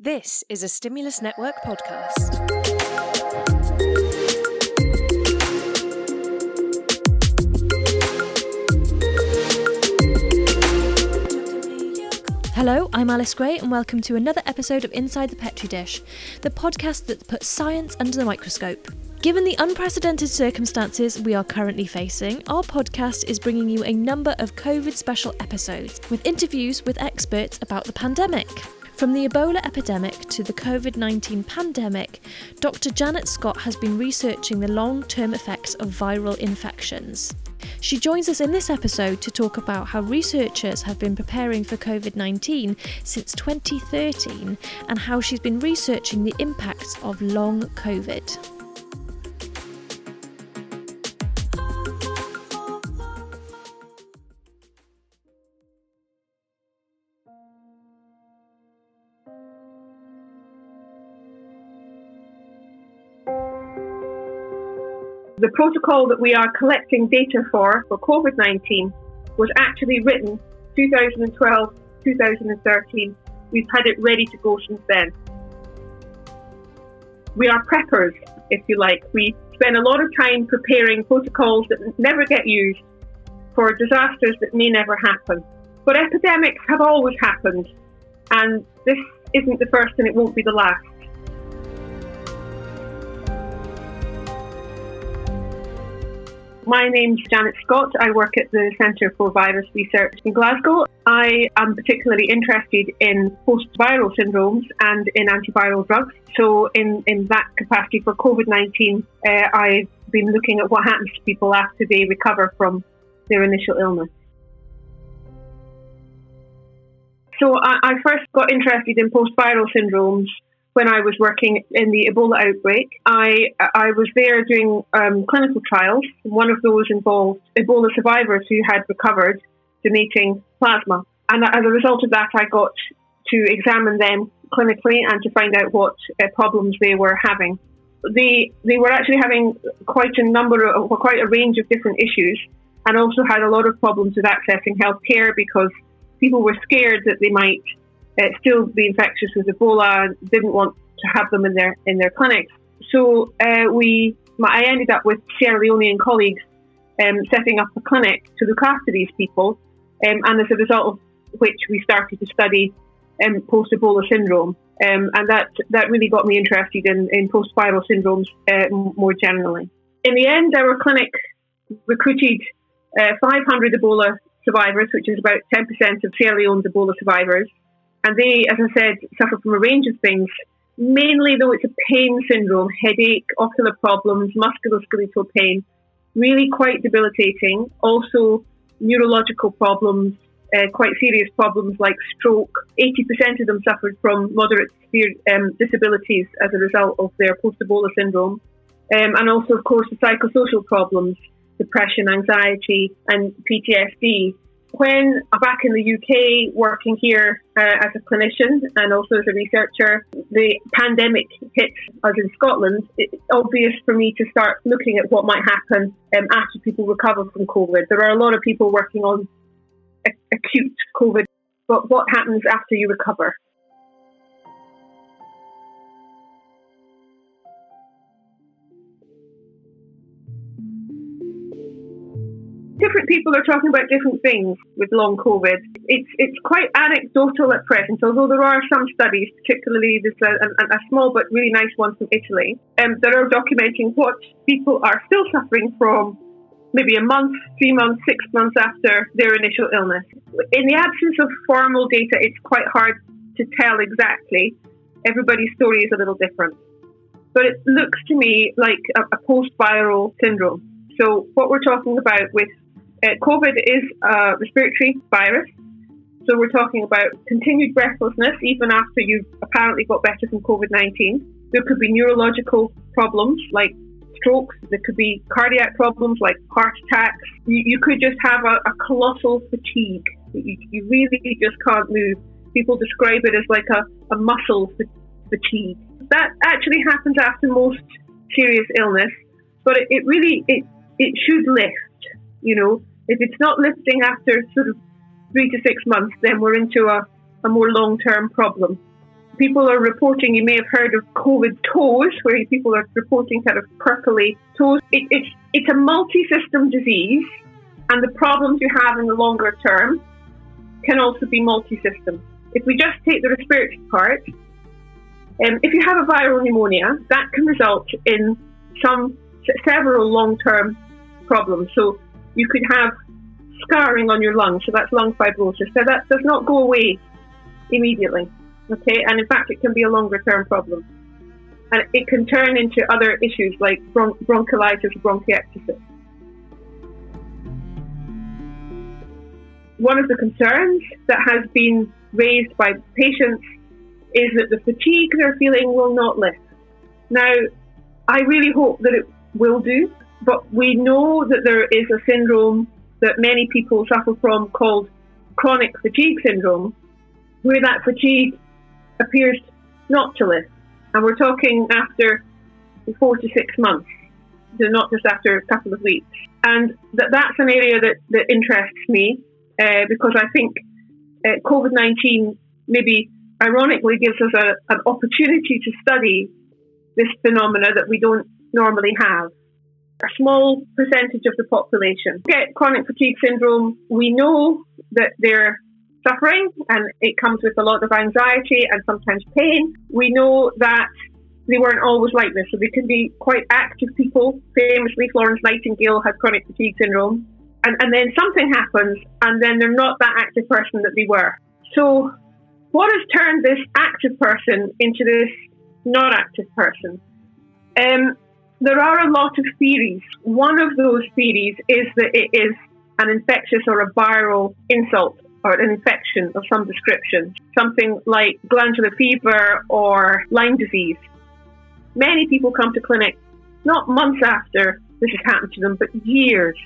This is a Stimulus Network podcast. Hello, I'm Alice Gray, and welcome to another episode of Inside the Petri Dish, the podcast that puts science under the microscope. Given the unprecedented circumstances we are currently facing, our podcast is bringing you a number of COVID special episodes with interviews with experts about the pandemic. From the Ebola epidemic to the COVID 19 pandemic, Dr. Janet Scott has been researching the long term effects of viral infections. She joins us in this episode to talk about how researchers have been preparing for COVID 19 since 2013 and how she's been researching the impacts of long COVID. The protocol that we are collecting data for, for COVID 19, was actually written 2012, 2013. We've had it ready to go since then. We are preppers, if you like. We spend a lot of time preparing protocols that never get used for disasters that may never happen. But epidemics have always happened, and this isn't the first and it won't be the last. My name's Janet Scott. I work at the Centre for Virus Research in Glasgow. I am particularly interested in post viral syndromes and in antiviral drugs. So, in, in that capacity for COVID 19, uh, I've been looking at what happens to people after they recover from their initial illness. So, I, I first got interested in post viral syndromes when I was working in the Ebola outbreak. I I was there doing um, clinical trials. One of those involved Ebola survivors who had recovered, donating plasma, and as a result of that, I got to examine them clinically and to find out what uh, problems they were having. They they were actually having quite a number of quite a range of different issues, and also had a lot of problems with accessing healthcare because people were scared that they might uh, still be infectious with Ebola, didn't want to have them in their in their clinics. So uh, we, I ended up with Sierra Leonean colleagues um, setting up a clinic to look after these people, um, and as a result of which we started to study um, post Ebola syndrome, um, and that that really got me interested in, in post viral syndromes uh, more generally. In the end, our clinic recruited uh, 500 Ebola survivors, which is about 10% of Sierra Leone's Ebola survivors. And they, as I said, suffer from a range of things. Mainly, though, it's a pain syndrome, headache, ocular problems, musculoskeletal pain, really quite debilitating. Also, neurological problems, uh, quite serious problems like stroke. 80% of them suffered from moderate severe um, disabilities as a result of their post Ebola syndrome. Um, and also, of course, the psychosocial problems, depression, anxiety, and PTSD when back in the UK working here uh, as a clinician and also as a researcher, the pandemic hit us in Scotland. It's obvious for me to start looking at what might happen um, after people recover from COVID. There are a lot of people working on acute COVID, but what happens after you recover? Different people are talking about different things with long COVID. It's it's quite anecdotal at present, although there are some studies, particularly there's a, a, a small but really nice one from Italy, um, that are documenting what people are still suffering from maybe a month, three months, six months after their initial illness. In the absence of formal data, it's quite hard to tell exactly. Everybody's story is a little different. But it looks to me like a, a post viral syndrome. So, what we're talking about with Uh, COVID is a respiratory virus. So we're talking about continued breathlessness even after you've apparently got better from COVID 19. There could be neurological problems like strokes, there could be cardiac problems like heart attacks. You, you could just have a, a colossal fatigue. You, you, really just can't move. People describe it as like a, a muscle fatigue. That actually happens after most serious illness, but it, it really it, it should lift, you know. If it's not lifting after sort of three to six months, then we're into a, a more long term problem. People are reporting, you may have heard of COVID toes, where people are reporting kind of purpley toes. It, it's, it's a multi system disease, and the problems you have in the longer term can also be multi system. If we just take the respiratory part, um, if you have a viral pneumonia, that can result in some several long term problems. So you could have scarring on your lungs, so that's lung fibrosis. So that does not go away immediately. Okay, and in fact, it can be a longer term problem. And it can turn into other issues like bron- bronchiolitis, bronchiectasis. One of the concerns that has been raised by patients is that the fatigue they're feeling will not lift. Now, I really hope that it will do, but we know that there is a syndrome that many people suffer from called chronic fatigue syndrome, where that fatigue appears not to lift. And we're talking after four to six months, so not just after a couple of weeks. And that, that's an area that, that interests me uh, because I think uh, COVID 19 maybe ironically gives us a, an opportunity to study this phenomena that we don't normally have. A small percentage of the population get chronic fatigue syndrome. We know that they're suffering and it comes with a lot of anxiety and sometimes pain. We know that they weren't always like this, so they can be quite active people. Famously, Florence Nightingale had chronic fatigue syndrome. And, and then something happens, and then they're not that active person that they were. So what has turned this active person into this not active person? Um, there are a lot of theories. One of those theories is that it is an infectious or a viral insult or an infection of some description, something like glandular fever or Lyme disease. Many people come to clinic not months after this has happened to them, but years,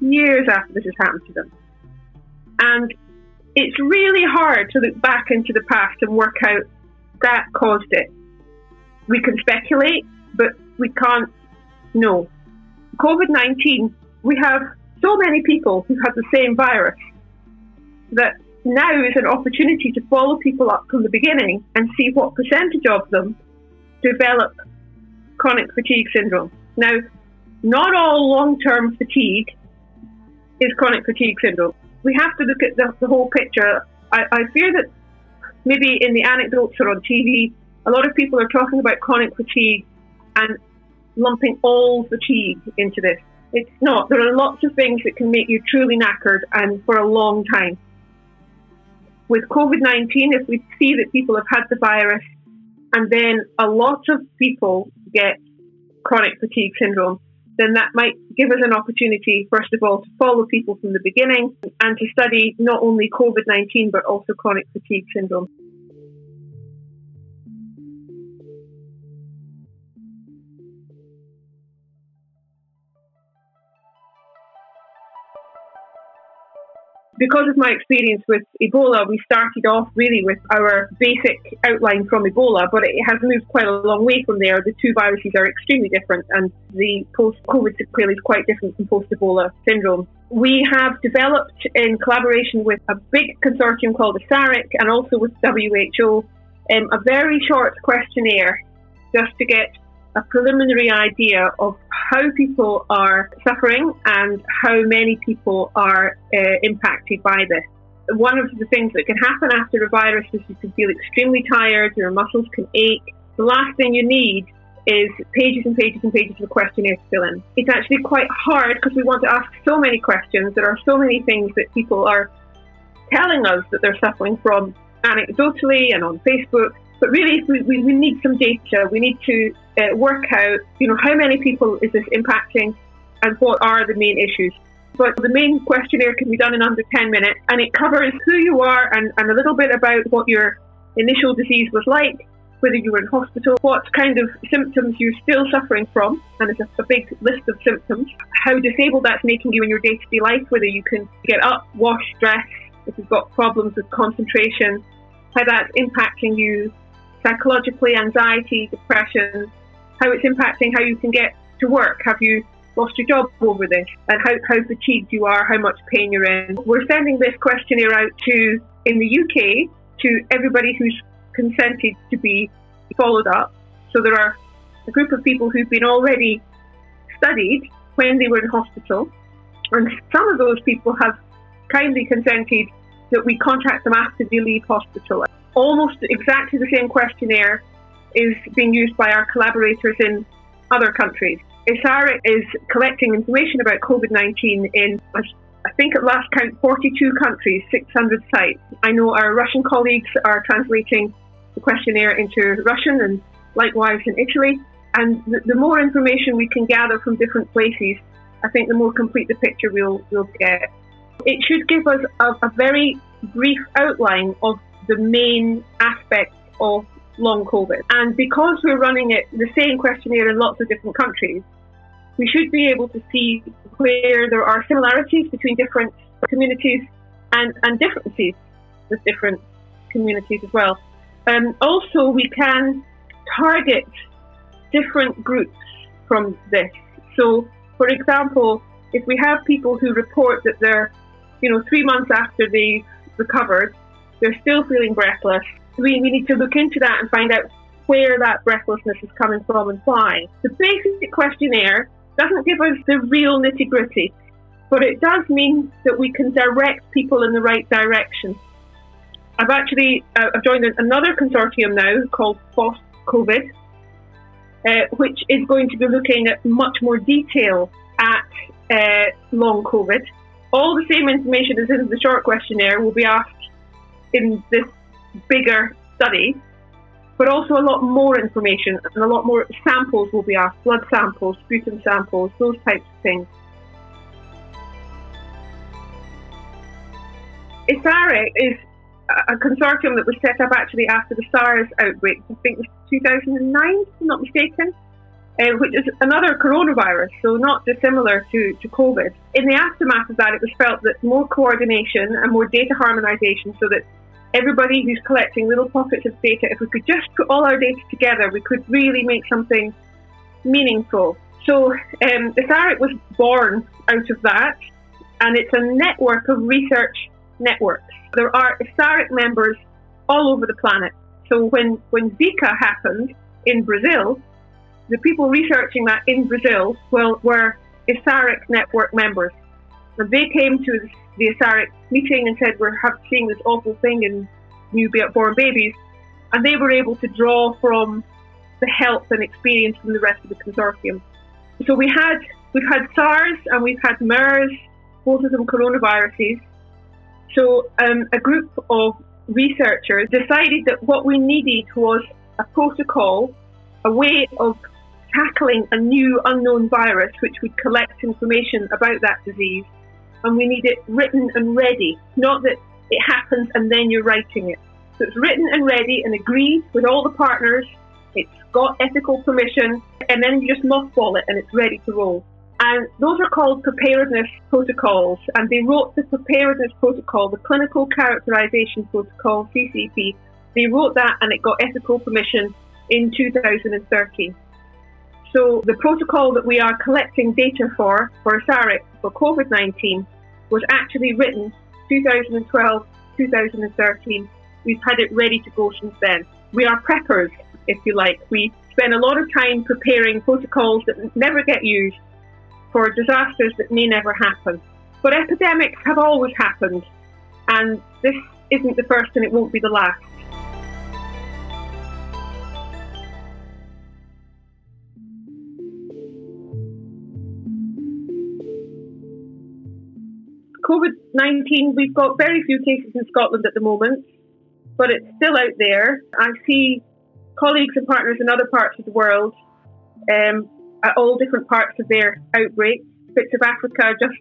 years after this has happened to them. And it's really hard to look back into the past and work out that caused it. We can speculate, but we can't know. COVID 19, we have so many people who have the same virus that now is an opportunity to follow people up from the beginning and see what percentage of them develop chronic fatigue syndrome. Now, not all long term fatigue is chronic fatigue syndrome we have to look at the, the whole picture. I, I fear that maybe in the anecdotes or on TV, a lot of people are talking about chronic fatigue and lumping all fatigue into this. It's not. There are lots of things that can make you truly knackered and for a long time. With COVID 19, if we see that people have had the virus and then a lot of people get chronic fatigue syndrome, then that might give us an opportunity, first of all, to follow people from the beginning and to study not only COVID 19 but also chronic fatigue syndrome. Because of my experience with Ebola, we started off really with our basic outline from Ebola, but it has moved quite a long way from there. The two viruses are extremely different, and the post COVID sequelae is quite different from post Ebola syndrome. We have developed, in collaboration with a big consortium called ISARIC and also with WHO, um, a very short questionnaire just to get a preliminary idea of how people are suffering and how many people are uh, impacted by this. One of the things that can happen after a virus is you can feel extremely tired, your muscles can ache. The last thing you need is pages and pages and pages of a questionnaire to fill in. It's actually quite hard because we want to ask so many questions. There are so many things that people are telling us that they're suffering from anecdotally and on Facebook but really, we, we, we need some data. We need to uh, work out, you know, how many people is this impacting and what are the main issues. But the main questionnaire can be done in under 10 minutes and it covers who you are and, and a little bit about what your initial disease was like, whether you were in hospital, what kind of symptoms you're still suffering from, and it's a, a big list of symptoms, how disabled that's making you in your day to day life, whether you can get up, wash, dress, if you've got problems with concentration, how that's impacting you psychologically, anxiety, depression, how it's impacting how you can get to work. Have you lost your job over this? And how, how fatigued you are, how much pain you're in. We're sending this questionnaire out to, in the UK, to everybody who's consented to be followed up. So there are a group of people who've been already studied when they were in hospital, and some of those people have kindly consented that we contact them after they leave hospital. Almost exactly the same questionnaire is being used by our collaborators in other countries. ISARIC is collecting information about COVID 19 in, I think at last count, 42 countries, 600 sites. I know our Russian colleagues are translating the questionnaire into Russian and likewise in Italy. And the, the more information we can gather from different places, I think the more complete the picture we'll, we'll get. It should give us a, a very brief outline of the main aspects of long COVID. And because we're running it the same questionnaire in lots of different countries, we should be able to see where there are similarities between different communities and, and differences with different communities as well. Um, also, we can target different groups from this. So, for example, if we have people who report that they're, you know, three months after they've recovered, they're still feeling breathless, we, we need to look into that and find out where that breathlessness is coming from and why. The basic questionnaire doesn't give us the real nitty gritty, but it does mean that we can direct people in the right direction. I've actually uh, I've joined another consortium now called PHOSP COVID, uh, which is going to be looking at much more detail at uh, long COVID. All the same information as in the short questionnaire will be asked in this bigger study, but also a lot more information and a lot more samples will be asked blood samples, sputum samples, those types of things. ISARIC is a consortium that was set up actually after the SARS outbreak, I think it was 2009, if I'm not mistaken, uh, which is another coronavirus, so not dissimilar to, to COVID. In the aftermath of that, it was felt that more coordination and more data harmonization so that everybody who's collecting little pockets of data, if we could just put all our data together, we could really make something meaningful. So um, ISARIC was born out of that, and it's a network of research networks. There are ISARIC members all over the planet. So when, when Zika happened in Brazil, the people researching that in Brazil well, were ISARIC network members. And they came to the ISARIC meeting and said, We're seeing this awful thing in newborn babies. And they were able to draw from the help and experience from the rest of the consortium. So we had we've had SARS and we've had MERS, both of them coronaviruses. So um, a group of researchers decided that what we needed was a protocol, a way of tackling a new unknown virus which would collect information about that disease. And we need it written and ready, not that it happens and then you're writing it. So it's written and ready and agreed with all the partners. It's got ethical permission, and then you just mothball it and it's ready to roll. And those are called preparedness protocols. And they wrote the preparedness protocol, the clinical characterization protocol, CCP. They wrote that and it got ethical permission in 2013. So the protocol that we are collecting data for, for ISARIC for COVID 19, was actually written 2012, 2013. We've had it ready to go since then. We are preppers, if you like. We spend a lot of time preparing protocols that never get used for disasters that may never happen. But epidemics have always happened, and this isn't the first and it won't be the last. COVID 19, we've got very few cases in Scotland at the moment, but it's still out there. I see colleagues and partners in other parts of the world um, at all different parts of their outbreak. Bits of Africa are just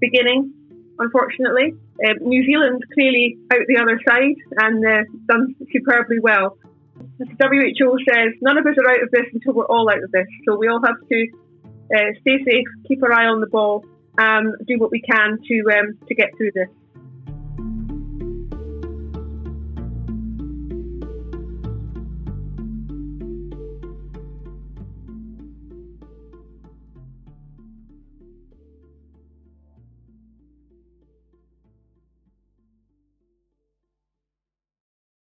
beginning, unfortunately. Um, New Zealand clearly out the other side and uh, done superbly well. The WHO says, none of us are out of this until we're all out of this. So we all have to uh, stay safe, keep our eye on the ball, um, do what we can to um, to get through this.